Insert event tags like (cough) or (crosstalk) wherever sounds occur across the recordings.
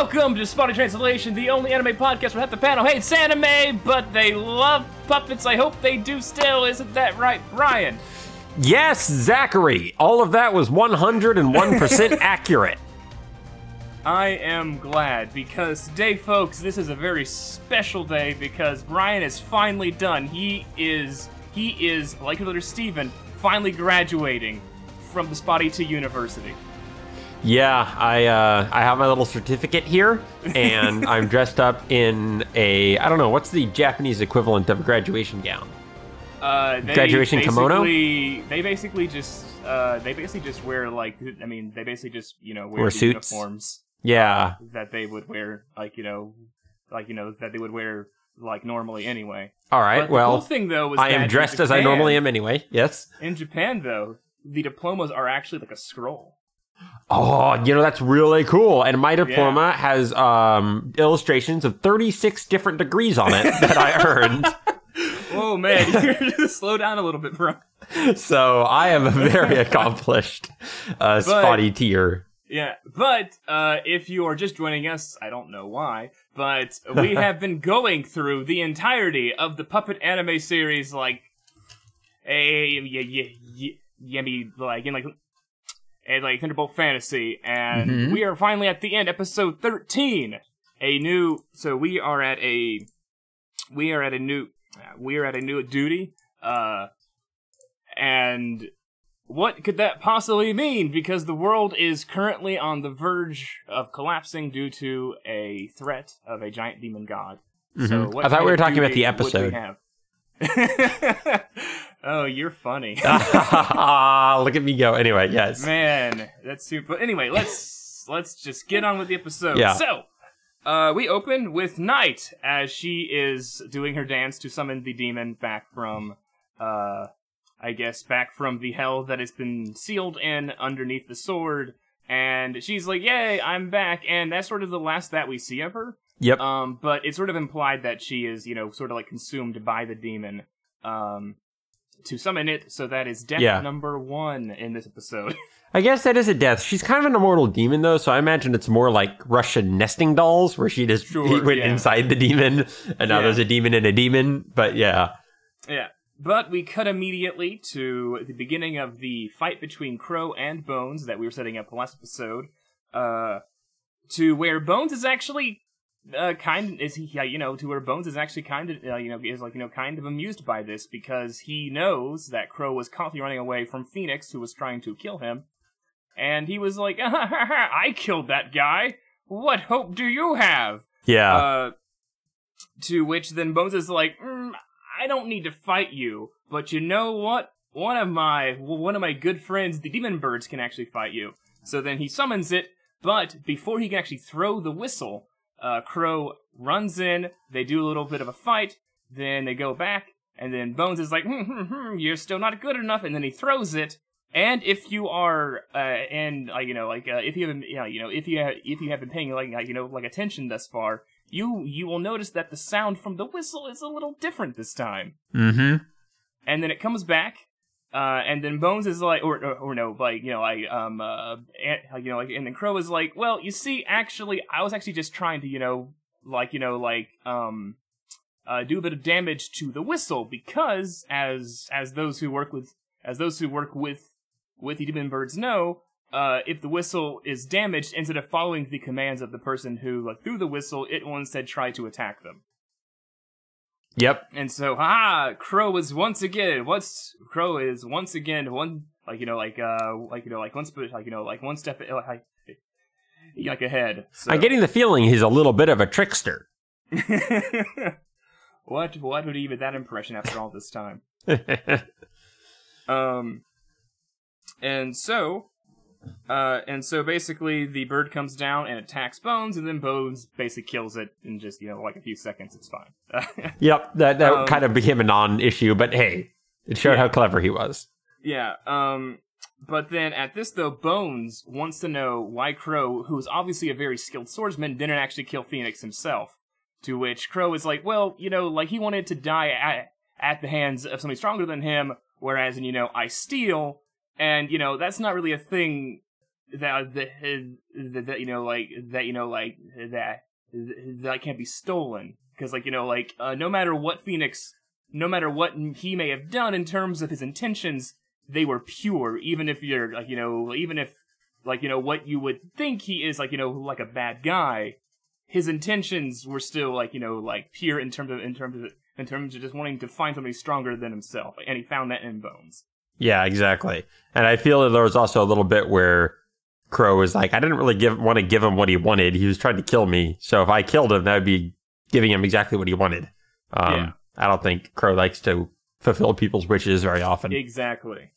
Welcome to Spotty Translation, the only anime podcast where half the panel hates anime, but they love puppets. I hope they do still. Isn't that right, Brian? Yes, Zachary. All of that was 101% (laughs) accurate. I am glad because today, folks, this is a very special day because Brian is finally done. He is, he is, like little Steven, finally graduating from the Spotty 2 University. Yeah, I uh, I have my little certificate here, and (laughs) I'm dressed up in a I don't know what's the Japanese equivalent of a graduation gown. Uh, they Graduation kimono? They basically just, uh, they basically just wear like, I mean, they basically just, you know, wear, Wear suits? uniforms Yeah, that they would wear, like you know, like you know that they would wear like normally anyway. All right. But right. the Well, cool thing though is I am dressed as I normally am anyway. Yes. In Japan, though, the diplomas are actually like a scroll. Oh, you know that's really cool. And my diploma has um, illustrations of 36 different degrees on it that I (laughs) earned. Oh man, (laughs) you're just slow down a little bit, bro. so I am a very (laughs) accomplished uh, spotty tier. Yeah, but uh, if you are just joining us, I don't know why, but we have been going through the entirety of the puppet anime series, like, a yeah yeah yeah yeah me like in like. And like Thunderbolt Fantasy, and Mhm. we are finally at the end, episode thirteen. A new, so we are at a, we are at a new, we are at a new duty. Uh, and what could that possibly mean? Because the world is currently on the verge of collapsing due to a threat of a giant demon god. So Mhm. what I thought we were talking about the we episode. (laughs) oh, you're funny. (laughs) (laughs) Look at me go. Anyway, yes. Man, that's super. Anyway, let's let's just get on with the episode. Yeah. So, uh, we open with Night as she is doing her dance to summon the demon back from, uh, I guess back from the hell that has been sealed in underneath the sword. And she's like, "Yay, I'm back!" And that's sort of the last that we see of her. Yep. Um, but it's sort of implied that she is, you know, sort of like consumed by the demon. Um, to summon it, so that is death Yeah. number one in this episode. (laughs) I guess that is a death. She's kind of an immortal demon, though, so I imagine it's more like Russian nesting dolls, where she just Sure, (laughs) went yeah. inside the demon, and now Yeah. there's a demon and a demon. But yeah, Yeah. But we cut immediately to the beginning of the fight between Crow and Bones that we were setting up last episode. Uh, to where Bones is actually uh, kind is he you know to where Bones is actually kind of uh, you know is like you know kind of amused by this because he knows that Crow was constantly running away from Phoenix who was trying to kill him, and he was like, (laughs) "I killed that guy. What hope do you have?" yeah, Uh, to which then Bones is like, mm, I don't need to fight you, but you know what? One of my one of my good friends, the demon birds, can actually fight you. So then he summons it, but before he can actually throw the whistle, uh, Crow runs in. They do a little bit of a fight. Then they go back, and then Bones is like, hmm, hmm, hmm, "You're still not good enough," and then he throws it. And if you are, uh, and uh, you know, like uh, if you haven't, you know, you know, if you have, if you have been paying like, you know, like attention thus far, you you will notice that the sound from the whistle is a little different this time. mm-hmm. And then it comes back, uh, and then Bones is like, or, or or no, like you know, I um, uh, and, you know, like, and then Crow is like, well, you see, actually, I was actually just trying to, you know, like you know, like um, uh, do a bit of damage to the whistle because as as those who work with as those who work with with the demon birds know, uh, if the whistle is damaged, instead of following the commands of the person who like threw the whistle, it will instead try to attack them. Yep. And so, ah, Crow is once again. What's Crow is once again one like you know like uh like you know like one sp- like you know like one step uh, like like ahead. So. I'm getting the feeling he's a little bit of a trickster. (laughs) what what would even that impression after all this time? (laughs) Um, and so, uh, and so basically the bird comes down and attacks Bones, and then Bones basically kills it in just you know like a few seconds. It's fine. (laughs) yep. That that Um, kind of became a non-issue, but hey, it showed Yeah. how clever he was. yeah. Um. But then at this though, Bones wants to know why Crow, who is obviously a very skilled swordsman, didn't actually kill Phoenix himself. To which Crow is like, well, you know, like he wanted to die at at the hands of somebody stronger than him, whereas, and you know, I steal, and you know, that's not really a thing that that, that you know like that you know like that that can't be stolen because like you know like uh, no matter what Phoenix, no matter what he may have done in terms of his intentions, they were pure. Even if you're like you know even if like you know what you would think he is like you know like a bad guy, his intentions were still like you know like pure in terms of in terms of in terms of just wanting to find somebody stronger than himself, and he found that in Bones. Yeah, exactly. And I feel that there was also a little bit where Crow was like, I didn't really give want to give him what he wanted. He was trying to kill me. So if I killed him, that would be giving him exactly what he wanted. Um, Yeah. I don't think Crow likes to fulfill people's wishes very often. Exactly.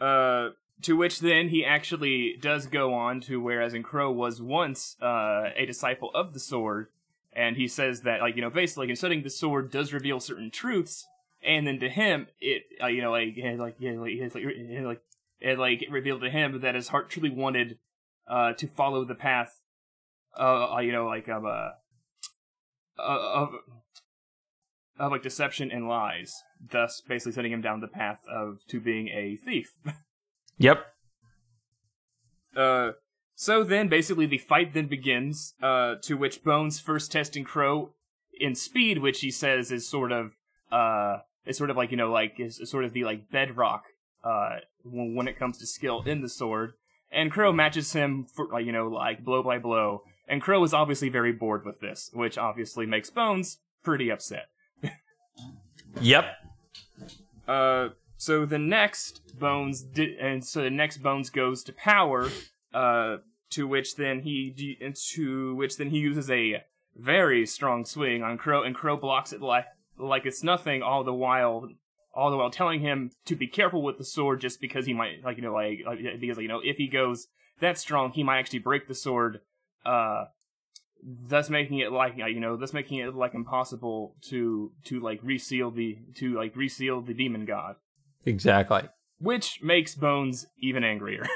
Uh, to which then he actually does go on to whereas in Crow was once uh, a disciple of the sword, and he says that like you know basically like, studying the sword does reveal certain truths, and then to him it uh, you know like it, like yeah, like it's like it, like it like it revealed to him that his heart truly wanted uh to follow the path uh, uh you know like of uh of of like deception and lies, thus basically setting him down the path of to being a thief. (laughs) Yep. Uh, so then basically the fight then begins. Uh, to which Bones first testing Crow in speed, which he says is sort of uh is sort of like you know like is, is sort of the like bedrock uh when, when it comes to skill in the sword. And Crow matches him for like you know like blow by blow. And Crow is obviously very bored with this, which obviously makes Bones pretty upset. Yep. Uh, so the next Bones di- and so the next Bones goes to power. Uh, to which then he d- to which then he uses a very strong swing on Crow, and Crow blocks it like like it's nothing. All the while, all the while telling him to be careful with the sword, just because he might like you know like, like because you know if he goes that strong, he might actually break the sword. Uh, thus making it like you know thus making it like impossible to to like reseal the to like reseal the demon god Exactly. which makes bones even angrier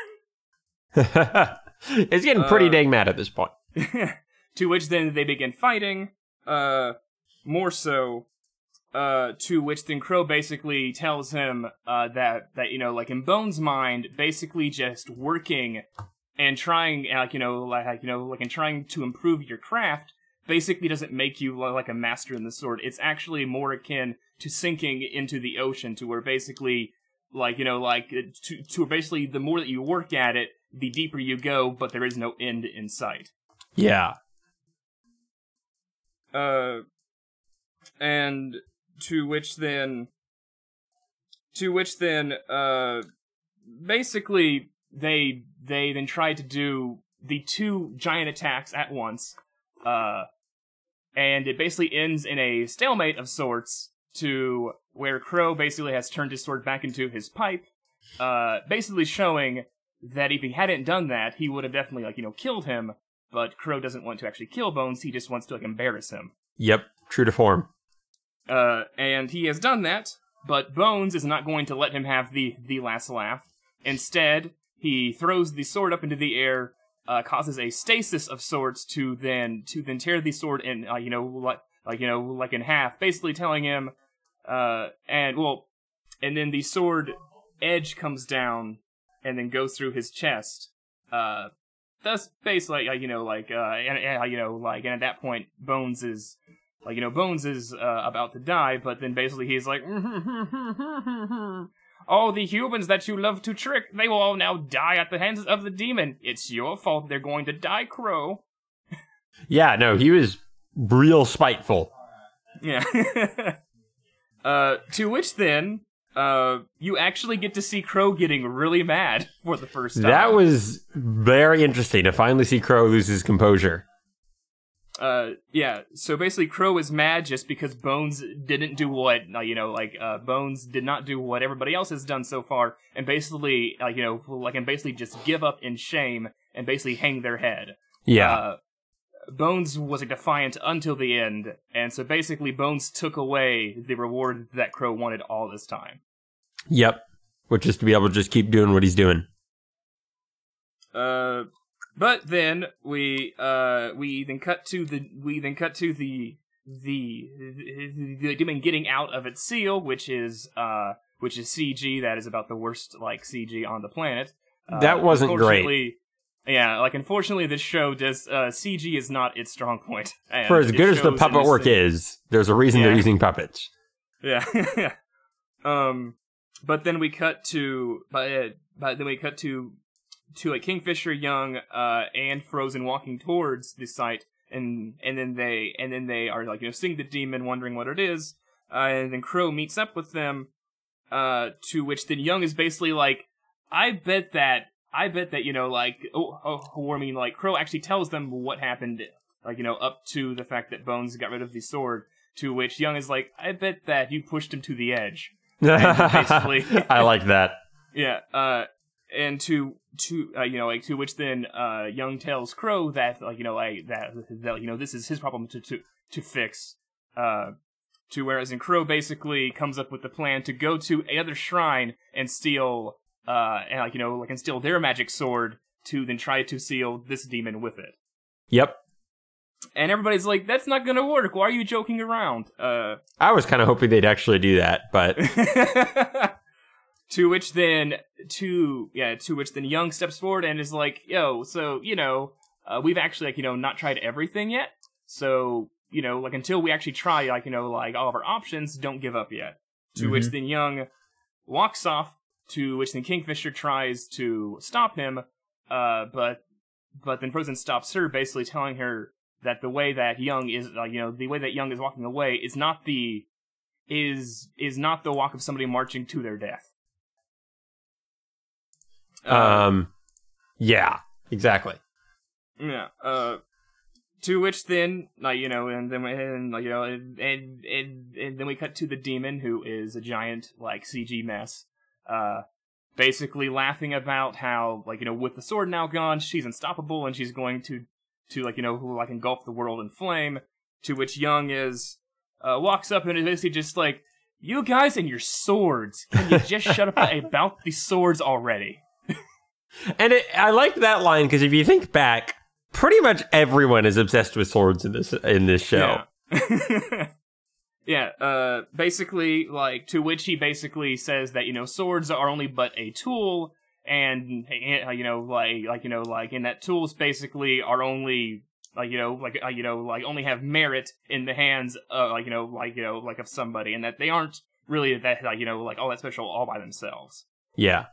(laughs) it's getting pretty Uh, dang mad at this point. (laughs) to which then they begin fighting uh more so uh to which then crow basically tells him uh that that you know like in bones mind basically just working and trying like you know like you know like and trying to improve your craft basically doesn't make you li- like a master in the sword it's actually more akin to sinking into the ocean to where basically like you know like uh, to to basically the more that you work at it the deeper you go but there is no end in sight Yeah. uh, and to which then, to which then, uh, basically they they then tried to do the two giant attacks at once, uh, and it basically ends in a stalemate of sorts. To where Crow basically has turned his sword back into his pipe, uh, basically showing that if he hadn't done that, he would have definitely like you know killed him but Crow doesn't want to actually kill Bones. He just wants to like embarrass him. Yep. True to form. Uh, and he has done that, but Bones is not going to let him have the the last laugh. Instead, he throws the sword up into the air, uh, causes a stasis of sorts to then to then tear the sword in, uh, you know, like like you know, like in half, basically telling him, uh, and well, and then the sword edge comes down and then goes through his chest. Uh, thus basically, uh, you know, like, uh, and, and uh, you know, like, and at that point, Bones is like you know bones is uh, about to die but then basically he's like (laughs) "Oh, the humans that you love to trick they will all now die at the hands of the demon it's your fault they're going to die crow (laughs) Yeah, no, he was real spiteful. yeah (laughs) uh to which then uh you actually get to see crow getting really mad for the first time That was very interesting to finally see Crow lose his composure. Uh yeah so basically crow is mad just because bones didn't do what uh, you know like uh bones did not do what everybody else has done so far and basically uh, you know like and basically just give up in shame and basically hang their head Yeah. uh, bones was a defiant until the end and so basically bones took away the reward that crow wanted all this time yep. Which is to be able to just keep doing what he's doing. Uh, but then we uh we then cut to the we then cut to the the the, the demon getting out of its seal, which is uh which is CG that is about the worst like CG on the planet. Uh, That wasn't great. Yeah, like unfortunately, this show does uh, CG is not its strong point. and For as good as the puppet work thing. is, there's a reason they're using puppets. Yeah. (laughs) um, but then we cut to, but, uh, but then we cut to, to a Kingfisher, Young, uh, and Frozen walking towards the site, and and then they and then they are like you know seeing the demon, wondering what it is, uh, and then Crow meets up with them, uh, to which then Young is basically like, I bet that. I bet that you know, like, oh, oh, I mean, like, Crow actually tells them what happened, like, you know, up to the fact that Bones got rid of the sword, to which Young is like, I bet that you pushed him to the edge. (laughs) basically- I like that. (laughs) Yeah, uh, and to to uh, you know like to which then uh Young tells Crow that like you know like that that you know this is his problem to to to fix. Uh, to whereas in Crow basically comes up with the plan to go to another shrine and steal uh and like you know like and steal their magic sword to then try to seal this demon with it. Yep. And everybody's like, that's not gonna work. Why are you joking around? Uh. I was kind of hoping they'd actually do that, but (laughs) to which then to yeah to which then young steps forward and is like yo so you know uh, we've actually like you know not tried everything yet so you know like until we actually try like you know like all of our options don't give up yet to which Mhm. then young walks off to which then kingfisher tries to stop him uh but but then frozen stops her basically telling her that the way that young is like you know the way that young is walking away is not the is is not the walk of somebody marching to their death. Um, yeah, exactly. yeah. Uh, to which then, like you know, and then and like you know, and, and and and then we cut to the demon, who is a giant like CG mess. Uh, basically laughing about how like you know, with the sword now gone, she's unstoppable and she's going to to like you know, like engulf the world in flame. To which Young is uh, walks up and is basically just like, "You guys and your swords, can you just shut up (laughs) about the swords already?" And it, I like that line because if you think back, pretty much everyone is obsessed with swords in this in this show. Yeah. (laughs) yeah, uh basically like to which he basically says that, you know, swords are only but a tool and uh, you know like like you know like in that tools basically are only like you know like uh, you know like only have merit in the hands of like you know like you know like of somebody and that they aren't really that like you know like all that special all by themselves. Yeah.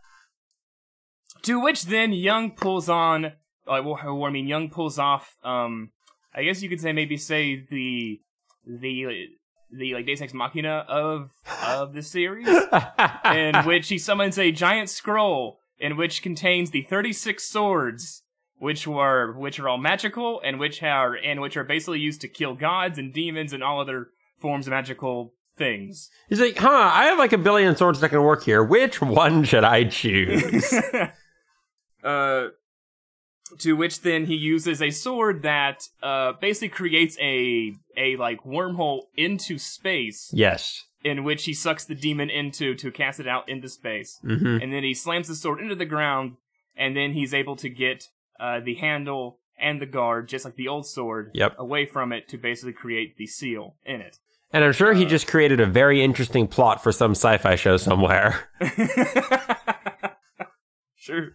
To which then Young pulls on, uh, or, I mean, Young pulls off. Um, I guess you could say maybe say the the the like Deus Ex Machina of of the series, (laughs) in which he summons a giant scroll in which contains the thirty six swords, which were which are all magical and which are and which are basically used to kill gods and demons and all other forms of magical things. He's like, huh, I have like a billion swords that can work here. Which one should I choose? (laughs) uh, to which then he uses a sword that uh basically creates a a like wormhole into space yes. in which he sucks the demon into to cast it out into space hmm and then he slams the sword into the ground and then he's able to get uh the handle and the guard just like the old sword Yep. away from it to basically create the seal in it And I'm sure he just created a very interesting plot for some sci-fi show somewhere. (laughs) sure.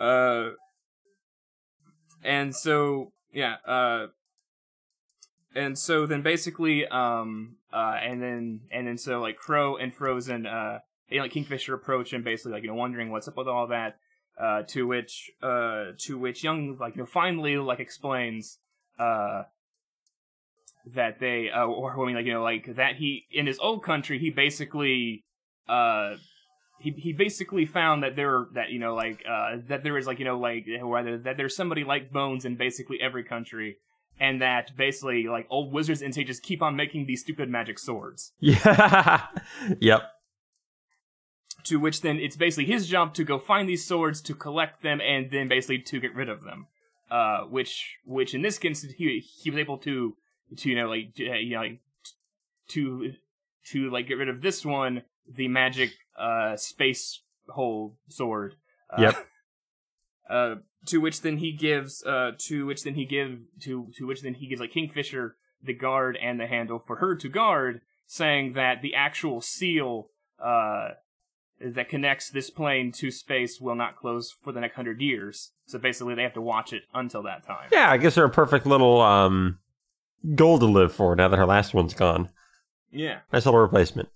Uh, and so yeah. Uh, and so then basically, um, uh, and then and then so like Crow and Frozen, uh, and like Kingfisher approach him, basically like you know wondering what's up with all that. Uh, to which, uh, to which Young like you know finally like explains, uh, that they, uh, or I mean like you know like that he in his old country he basically, uh, he he basically found that there that you know like uh that there is like you know like rather that there's somebody like Bones in basically every country, and that basically like old wizards and sages keep on making these stupid magic swords. (laughs) Yeah. yep. To which then it's basically his job to go find these swords, to collect them, and then basically to get rid of them. Uh, which which in this instance he he was able to to you know like uh, you know like, to to like get rid of this one the magic uh space hole sword. Uh, Yep. (laughs) Uh, to which then he gives uh to which then he give to to which then he gives like Kingfisher the guard and the handle for her to guard, saying that the actual seal uh that connects this plane to space will not close for the next hundred years. So basically, they have to watch it until that time. Yeah, I guess they're a perfect little um, goal to live for now that her last one's gone. Yeah. Nice little replacement.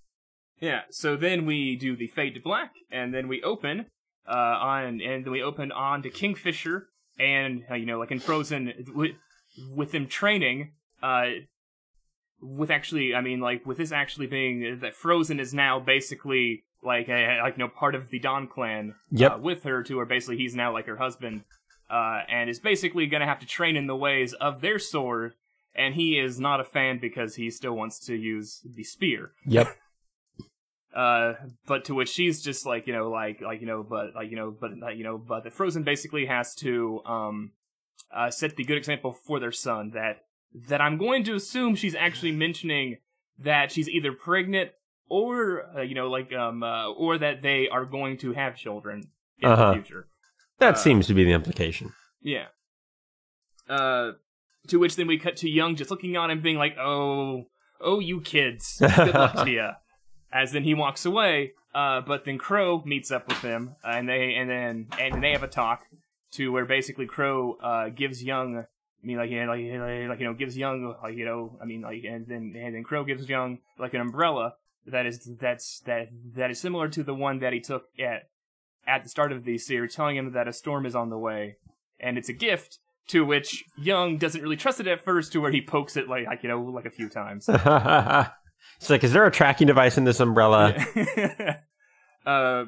Yeah. So then we do the fade to black, and then we open uh, on, and then we open on to Kingfisher, and uh, you know, like in Frozen, with, with them training. Uh, with actually, I mean, like with this actually being that Frozen is now basically like a, like you know part of the Don clan. Yep. Uh, with her to where basically he's now like her husband, uh, and is basically gonna have to train in the ways of their sword. And he is not a fan because he still wants to use the spear. Yep. (laughs) Uh, but to which she's just like, you know, like, like, you know, but, like, you know, but, like, you know, but the Frozen basically has to, um, uh, set the good example for their son that, that I'm going to assume she's actually mentioning that she's either pregnant or, uh, you know, like, um, uh, or that they are going to have children in Uh-huh. the future. That Uh, seems to be the implication. Yeah. Uh, to which then we cut to Young just looking on and being like, "Oh, oh, you kids, good luck to you." (laughs) As then he walks away. Uh, but then Crow meets up with him, uh, and they and then and they have a talk to where basically Crow uh gives Young. I mean, like, you know, like, like, you know, gives Young, like, you know, I mean, like, and then and then Crow gives Young like an umbrella that is that's that that is similar to the one that he took at at the start of the series, telling him that a storm is on the way, and it's a gift. To which Young doesn't really trust it at first, to where he pokes it like, like you know, like a few times. (laughs) it's like, is there a tracking device in this umbrella? (laughs) uh,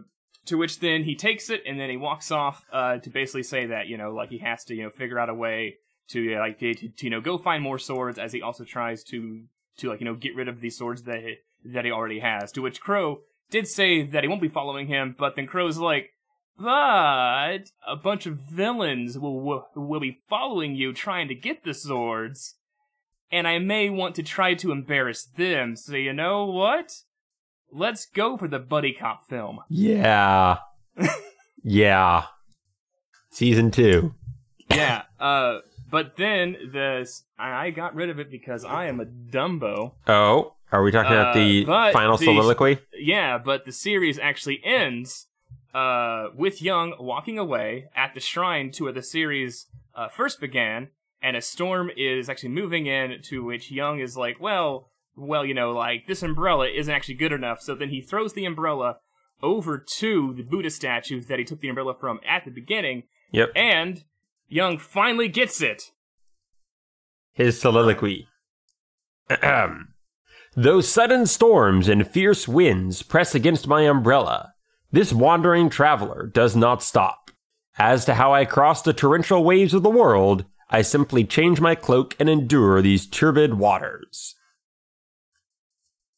to which then he takes it and then he walks off uh, to basically say that you know, like he has to you know figure out a way to uh, like to, to you know go find more swords, as he also tries to to like you know get rid of these swords that he, that he already has. To which Crow did say that he won't be following him, but then Crow's like. But a bunch of villains will will be following you trying to get the swords, and I may want to try to embarrass them. So you know what? Let's go for the buddy cop film. Yeah. (laughs) yeah. Season two. Yeah. uh, but then this, I got rid of it because I am a Dumbo. Oh, are we talking about Uh, the final the- soliloquy? Yeah, but the series actually ends uh, with Young walking away at the shrine to where the series uh, first began, and a storm is actually moving in. To which Young is like, "Well, well, you know, like this umbrella isn't actually good enough." So then he throws the umbrella over to the Buddha statue that he took the umbrella from at the beginning, Yep. and Young finally gets it. His soliloquy. Ahem. Those sudden storms and fierce winds press against my umbrella. This wandering traveler does not stop. As to how I cross the torrential waves of the world, I simply change my cloak and endure these turbid waters.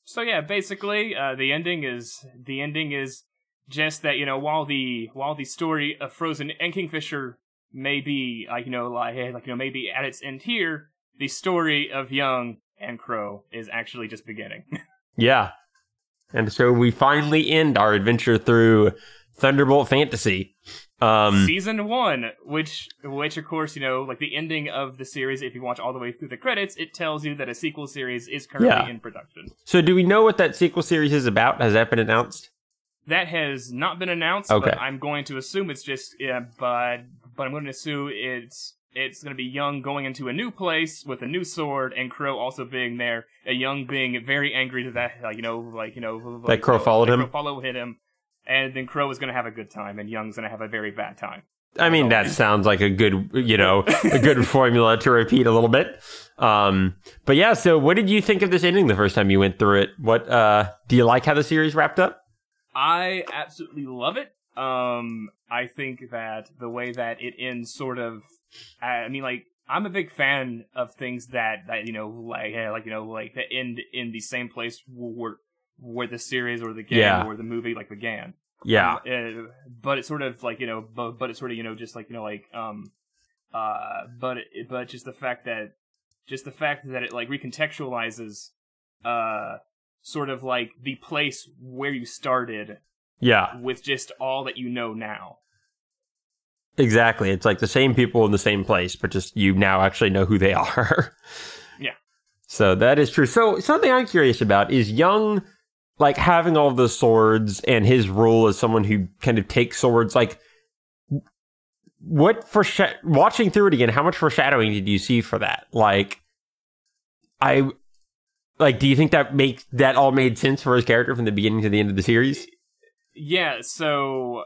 So yeah, basically, uh, the ending is the ending is just that you know while the while the story of Frozen and Kingfisher may be like you know like eh, like you know maybe at its end here, the story of Young and Crow is actually just beginning. (laughs) Yeah. And so we finally end our adventure through Thunderbolt Fantasy. Um, Season one, which which of course you know like the ending of the series. If you watch all the way through the credits, it tells you that a sequel series is currently Yeah. in production. so do we know what that sequel series is about? Has that been announced? That has not been announced, Okay. but I'm going to assume it's just yeah, but but I'm going to assume it's it's going to be Young going into a new place with a new sword, and Crow also being there. A Young being very angry to that, like you know, like you know, like, Crow followed like him? Crow followed him, and then Crow is going to have a good time, and Young's going to have a very bad time. I mean, that sounds like a good, you know, a good (laughs) formula to repeat a little bit. Um, but yeah, so what did you think of this ending the first time you went through it? What, uh, do you like how the series wrapped up? I absolutely love it. Um, I think that the way that it ends, sort of, I mean, like I'm a big fan of things that that you know, like eh, like you know, like that end in the same place where where the series or the game Yeah. or the movie like began. Yeah. Um, uh, but it's sort of like you know, but but it's sort of you know, just like you know, like um, uh, but it, but just the fact that just the fact that it like recontextualizes, uh, sort of like the place where you started Yeah. with just all that you know now. Exactly. It's like the same people in the same place, but just you now actually know who they (laughs) are. Yeah. So that is true. So something I'm curious about is Young like having all the swords and his role as someone who kind of takes swords, like what for watching through it again, how much foreshadowing did you see for that? Like, I like, do you think that make that all made sense for his character from the beginning to the end of the series? Yeah. So,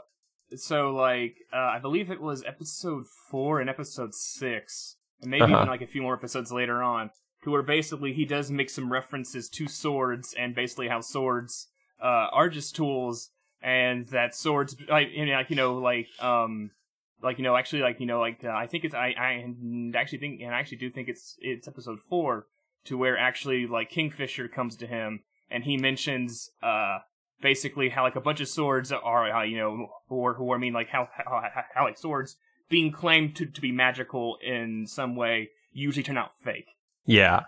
so like, uh, I believe it was episode four and episode six, and maybe uh-huh. even like a few more episodes later on, to where basically he does make some references to swords and basically how swords uh, are just tools, and that swords, like, you know, like you know, like um like you know actually like you know like uh, I think it's I I actually think and I actually do think it's it's episode four to where actually like Kingfisher comes to him and he mentions uh basically how like a bunch of swords are uh, you know or who I mean like how, how how like swords being claimed to to be magical in some way usually turn out fake. Yeah.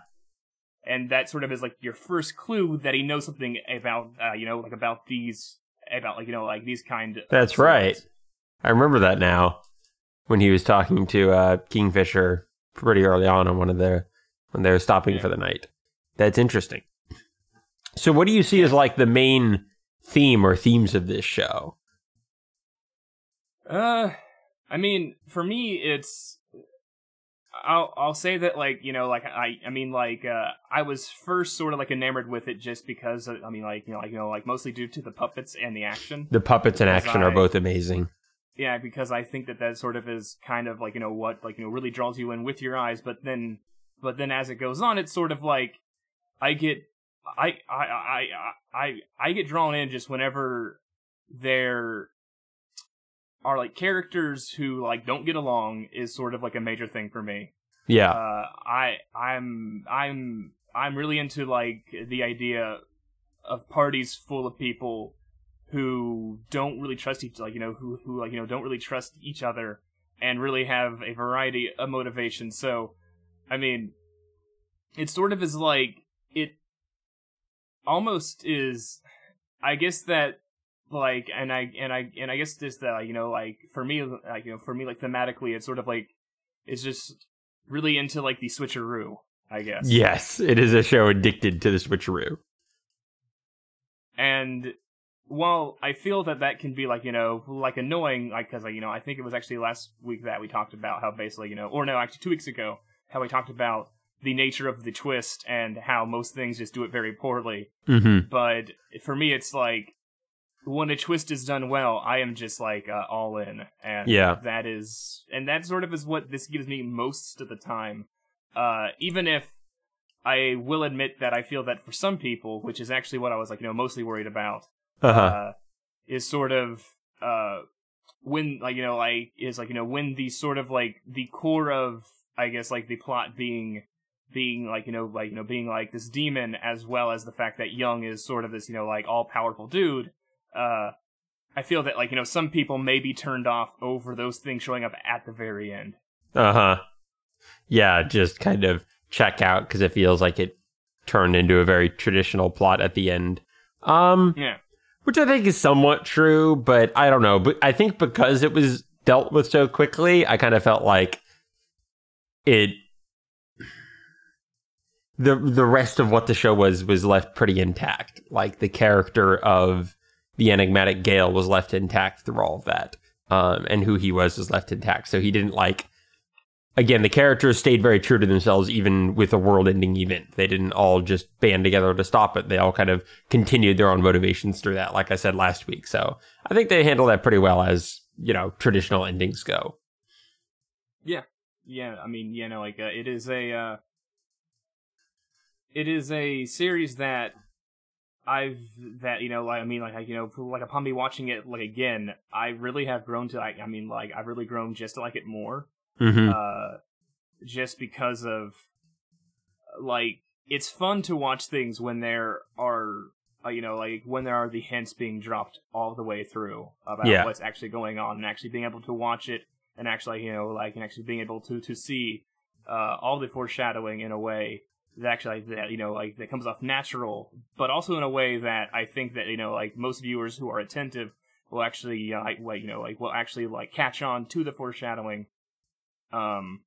And that sort of is like your first clue that he knows something about uh, you know like about these about like you know like these kind. That's right. I remember that now when he was talking to uh, Kingfisher pretty early on on one of their when they were stopping yeah. for the night. That's interesting. So, what do you see as like the main theme or themes of this show? Uh, I mean, for me, it's I'll I'll say that like you know like I I mean like uh I was first sort of like enamored with it just because I mean like you know like you know like mostly due to the puppets and the action. The puppets and action I, are both amazing yeah, because I think that that sort of is kind of like you know what like you know really draws you in with your eyes, but then but then as it goes on, it's sort of like I get I I I I I get drawn in just whenever there are like characters who like don't get along is sort of like a major thing for me. Yeah. Uh, I I'm I'm I'm really into like the idea of parties full of people who don't really trust each like you know who who like you know don't really trust each other and really have a variety of motivations. So, I mean, it sort of is like it almost is. I guess that like and I and I and I guess this that you know like for me like you know for me like thematically it's sort of like it's just really into like the switcheroo. I guess. Yes, it is a show addicted to the switcheroo. And well, I feel that that can be like you know like annoying like because like, you know I think it was actually last week that we talked about how basically you know or no actually two weeks ago how we talked about the nature of the twist and how most things just do it very poorly. Mm-hmm. But for me, it's like when a twist is done well, I am just like uh, all in, and yeah, that is and that sort of is what this gives me most of the time. Uh, even if I will admit that I feel that for some people, which is actually what I was like you know mostly worried about, uh-huh. uh, is sort of uh, when like you know like is like you know when the sort of like the core of I guess like the plot being being like you know like you know being like this demon as well as the fact that Young is sort of this you know like all powerful dude. Uh, I feel that like you know some people may be turned off over those things showing up at the very end. Uh huh. Yeah, just kind of check out because it feels like it turned into a very traditional plot at the end. Um, yeah which I think is somewhat true, but I don't know. But I think because it was dealt with so quickly, I kind of felt like it the the rest of what the show was was left pretty intact. Like the character of the enigmatic Gale was left intact through all of that, um, and who he was was left intact. So he didn't like again, the characters stayed very true to themselves, even with a world-ending event. They didn't all just band together to stop it. They all kind of continued their own motivations through that, like I said last week. So I think they handle that pretty well as you know traditional endings go. Yeah, yeah. I mean, you know, like uh, it is a uh, it is a series that I've that you know like I mean like you know like upon me watching it like again I really have grown to like I mean like I've really grown just to like it more mm-hmm. uh, just because of like it's fun to watch things when there are uh, you know like when there are the hints being dropped all the way through about yeah. what's actually going on and actually being able to watch it and actually you know like and actually being able to to see uh, all the foreshadowing in a way that actually that you know like that comes off natural but also in a way that i think that you know like most viewers who are attentive will actually uh, like, you know like will actually like catch on to the foreshadowing um,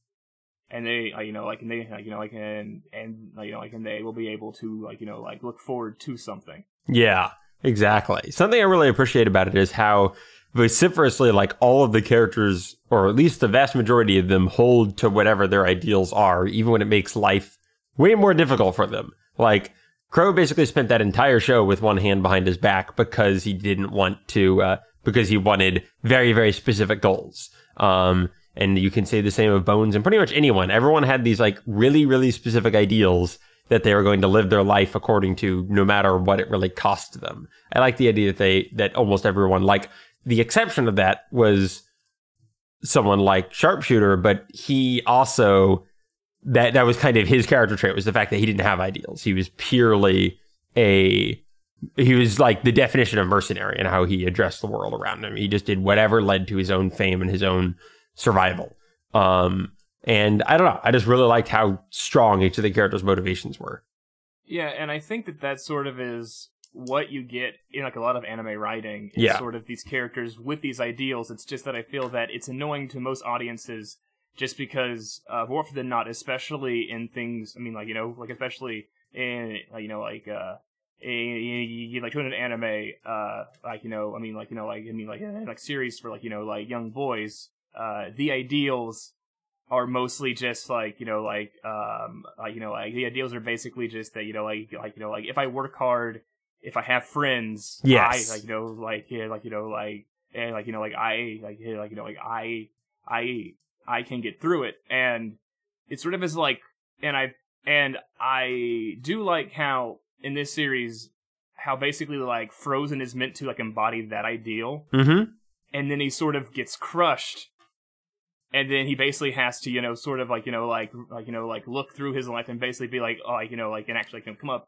and they, uh, you know, like, and they, like, you know, like, and, and, you know, like, and they will be able to, like, you know, like, look forward to something. Yeah, exactly. Something I really appreciate about it is how vociferously, like all of the characters, or at least the vast majority of them, hold to whatever their ideals are, even when it makes life way more difficult for them. Like, Crow basically spent that entire show with one hand behind his back because he didn't want to, uh, because he wanted very, very specific goals. Um, and you can say the same of Bones and pretty much anyone. Everyone had these like really, really specific ideals that they were going to live their life according to, no matter what it really cost them. I like the idea that they, that almost everyone, like, the exception of that was someone like Sharpshooter, but he also that that was kind of his character trait was the fact that he didn't have ideals. He was purely a he was like the definition of mercenary and how he addressed the world around him. He just did whatever led to his own fame and his own survival. Um, and I don't know. I just really liked how strong each of the characters' motivations were. Yeah, and I think that that sort of is what you get in like a lot of anime writing is Yeah. sort of these characters with these ideals. It's just that I feel that it's annoying to most audiences just because uh, more often than not, especially in things. I mean, like you know, like especially in like, you know, like uh, in, in, like to an anime, uh, like you know, I mean, like you know, like I mean, like uh, like series for like you know, like young boys. Uh, the ideals are mostly just like you know like um like you know like the ideals are basically just that you know like like you know like if I work hard if I have friends Yes. I like you know like yeah like you know like and like you know like I like yeah, like you know like I I I can get through it and it sort of is like and I and I do like how in this series how basically like Frozen is meant to like embody that ideal Mm-hmm. and then he sort of gets crushed and then he basically has to you know sort of like you know like like you know like look through his life and basically be like oh like, you know like and actually can come up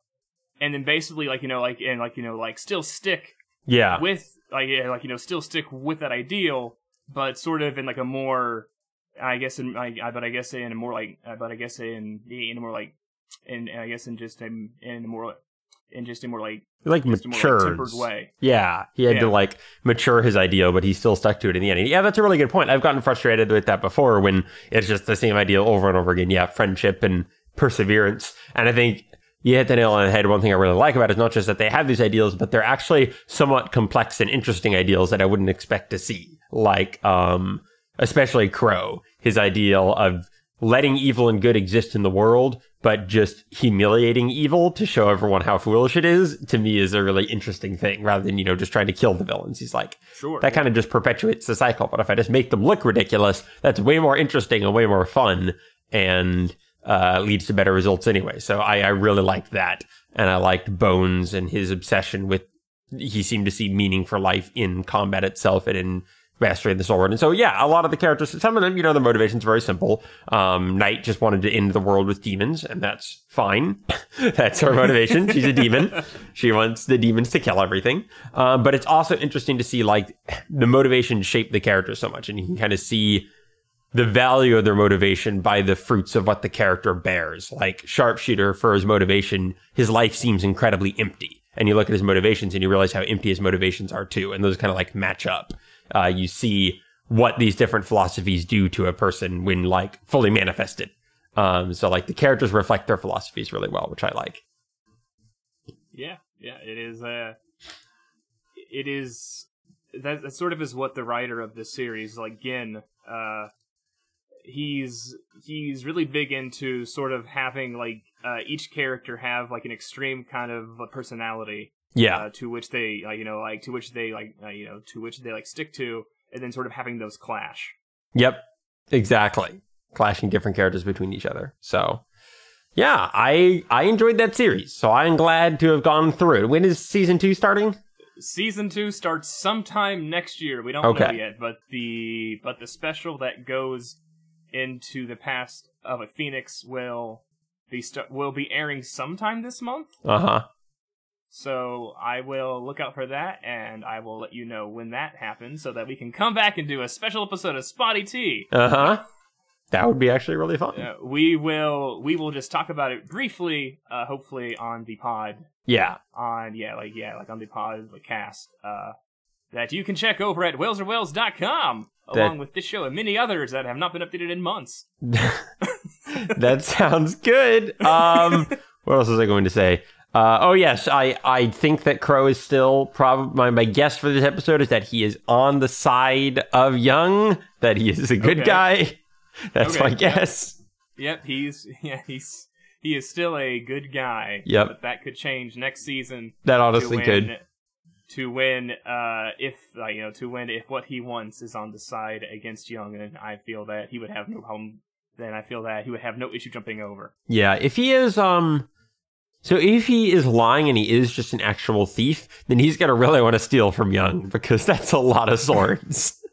and then basically like you know like and like you know like still stick Yeah. with like yeah, like you know still stick with that ideal but sort of in like a more i guess in I, I but i guess in a more like uh, but i guess in in a more like in i guess in just in in a more in just a more like Like a more like, way Yeah, he had to like mature his ideal, but he still stuck to it in the end. And yeah, that's a really good point. I've gotten frustrated with that before when it's just the same ideal over and over again. Yeah, friendship and perseverance. And I think you hit the nail on the head. One thing I really like about it is not just that they have these ideals, but they're actually somewhat complex and interesting ideals that I wouldn't expect to see. Like, um, especially Crow, his ideal of letting evil and good exist in the world, but just humiliating evil to show everyone how foolish it is, to me is a really interesting thing rather than, you know, just trying to kill the villains. He's like, sure that kind of just perpetuates the cycle. But if I just make them look ridiculous, that's way more interesting and way more fun and uh, leads to better results anyway. So I, I really liked that. And I liked Bones and his obsession with, he seemed to see meaning for life in combat itself and in mastery of the sword. And so, yeah, a lot of the characters, some of them, you know, the motivation's very simple. Um, Knight just wanted to end the world with demons, and that's fine. (laughs) that's her motivation. She's a demon. (laughs) She wants the demons to kill everything. Uh, but it's also interesting to see, like, the motivation shape the characters so much, and you can kind of see the value of their motivation by the fruits of what the character bears. Like Sharpshooter, for his motivation, his life seems incredibly empty. And you look at his motivations and you realize how empty his motivations are too. And those kind of like match up. Uh, you see what these different philosophies do to a person when like fully manifested. Um, so like the characters reflect their philosophies really well, which I like. Yeah, yeah, it is. Uh, it is that, that sort of is what the writer of this series, like Gen, uh, he's he's really big into sort of having like uh, each character have like an extreme kind of personality Yeah. uh, to which they uh, you know like to which they like uh, you know to which they like stick to, and then sort of having those clash. Yep. Exactly. Clashing different characters between each other. So yeah, I I enjoyed that series. So I'm glad to have gone through it. When is season two starting? Season two starts sometime next year. We don't Okay. know yet, but the but the special that goes into the past of a Phoenix will be st- will be airing sometime this month. Uh-huh. So I will look out for that, and I will let you know when that happens, so that we can come back and do a special episode of Spotty Tea. Uh-huh. That would be actually really fun. Uh, we will we will just talk about it briefly, uh, hopefully on the pod Yeah. on yeah like yeah like on the pod the cast uh that you can check over at walesorwales.com That- along with this show and many others that have not been updated in months (laughs) that sounds good. Um, (laughs) what else was I going to say? Uh, oh yes, I, I think that Crow is still probably my, my guess for this episode is that he is on the side of Young, that he is a good Okay. guy. (laughs) That's Okay, my guess. Yep, he's (laughs) yeah, he's he is still a good guy. Yep. But that could change next season. That honestly to win, could. To win, uh, if like you know, to win if what he wants is on the side against Young, and I feel that he would have no problem. Then I feel that he would have no issue jumping over. Yeah, if he is um so if he is lying and he is just an actual thief, then he's gonna really want to steal from Young because that's a lot of swords. (laughs)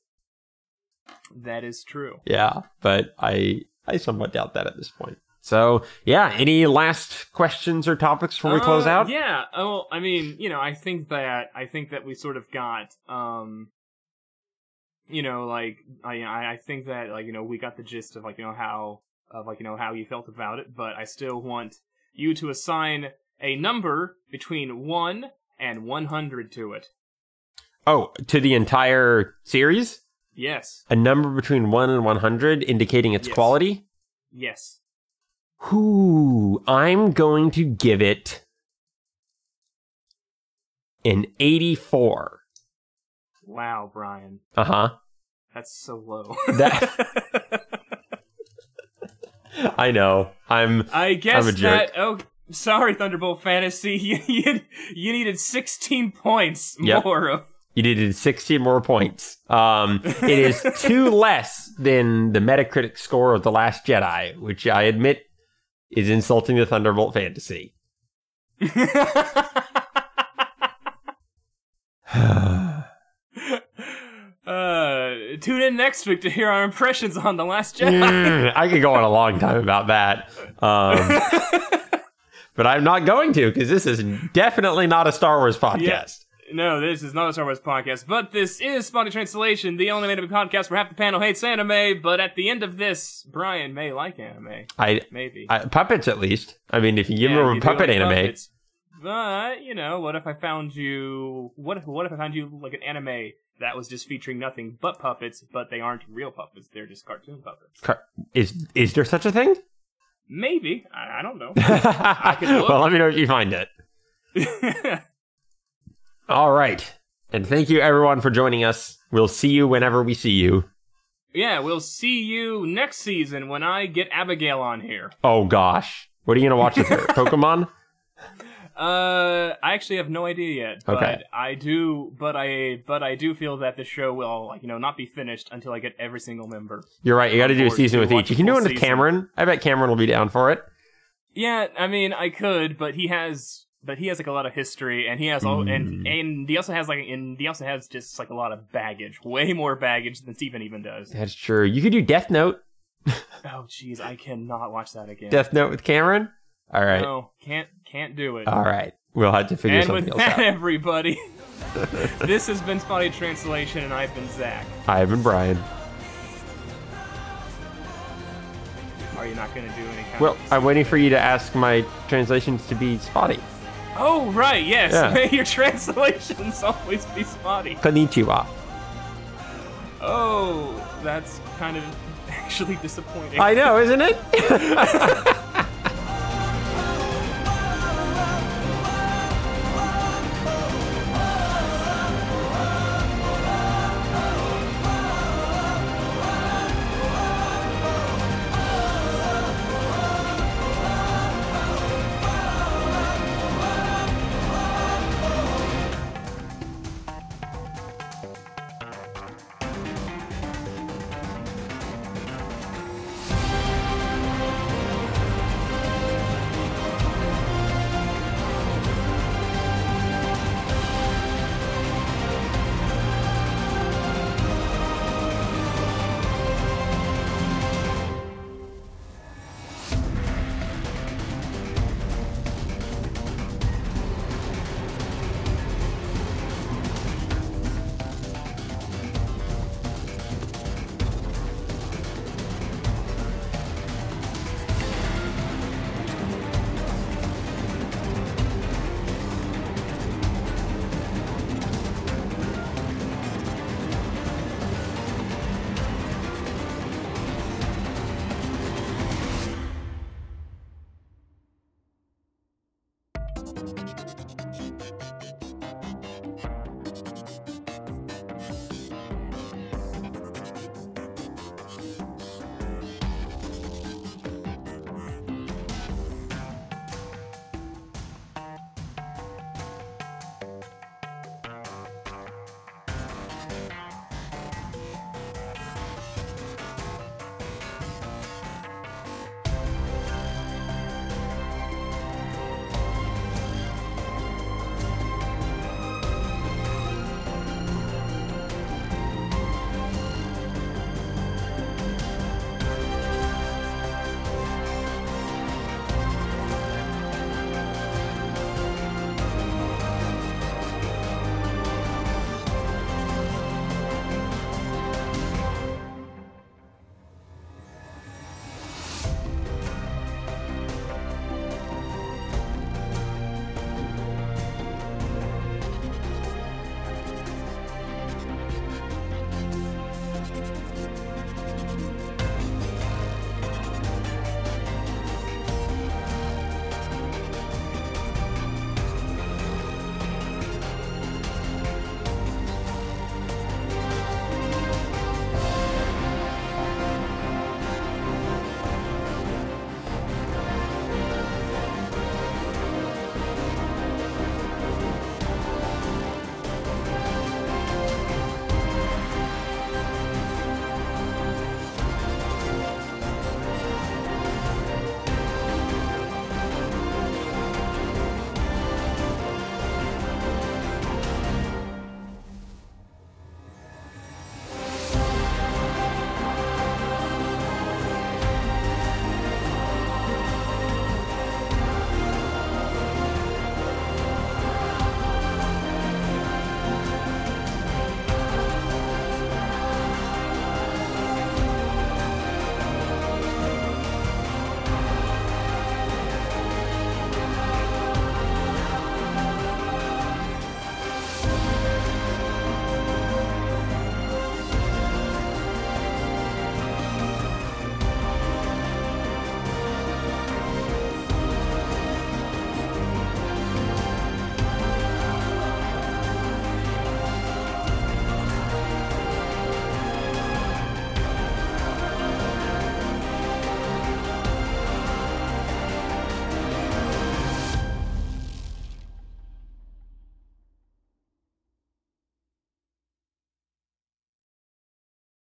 That is true. yeah, but I I somewhat doubt that at this point. So yeah, any last questions or topics before we close Uh, out? Yeah. Oh, I mean, you know, I think that I think that we sort of got, um, you know, like I I I think that like you know we got the gist of like you know how of like you know how you felt about it, but I still want you to assign a number between one and one hundred to it. Oh, to the entire series? Yes. A number between 1 and 100 indicating its Yes. quality? Yes. Whoo, I'm going to give it an 84. Wow, Brian, Uh-huh. that's so low. That- (laughs) (laughs) (laughs) I know. I'm I guess I'm a jerk. that. Oh, sorry, Thunderbolt Fantasy. (laughs) You, you, you needed 16 points Yep. more of. You needed 16 more points. Um, it is (laughs) two less than the Metacritic score of The Last Jedi, which I admit is insulting to Thunderbolt Fantasy. uh, tune in next week to hear our impressions on The Last Jedi. Mm, I could go on a long time about that. Um, (laughs) but I'm not going to because this is definitely not a Star Wars podcast. no, this is not a Star Wars podcast, but this is Spotty Translation, the only anime podcast where half the panel hates anime, but at the end of this, Brian may like anime. I, Maybe. I puppets at least. I mean, if you give Yeah, you a puppet like anime, puppets. But you know, what if I found you? What if what if I found you like an anime that was just featuring nothing but puppets, but they aren't real puppets; they're just cartoon puppets. car- is is there such a thing? Maybe I, I don't know. (laughs) look. well, let me know if you find it. (laughs) All right. And thank you everyone for joining us. We'll see you whenever we see you. yeah, we'll see you next season when I get Abigail on here. Oh gosh. What are you gonna watch with (laughs) her? Pokemon? Uh, I actually have no idea yet, but Okay. I do, but I, but I do feel that the show will, like, you know, not be finished until I get every single member. You're right, you gotta do a season with each. You can do one with season. Cameron. I bet Cameron will be down for it. Yeah, I mean, I could, but he has, but he has like a lot of history, and he has all, and Mm. and he also has like, and he also has just like a lot of baggage, way more baggage than Stephen even does. That's true. You could do Death Note. Oh, jeez, I cannot watch that again. Death Note with Cameron. All right. No, can't can't do it. All right. We'll have to figure and something with else that, out. (laughs) everybody, (laughs) this has been Spotty Translation, and I've been Zach. I've been Brian. Are you not going to do any kind Well. I'm waiting for you to ask my translations to be spotty. Oh, right, yes. Yeah. May (laughs) your translations always be spotty. Konnichiwa. Oh, that's kind of actually disappointing. I know, isn't it?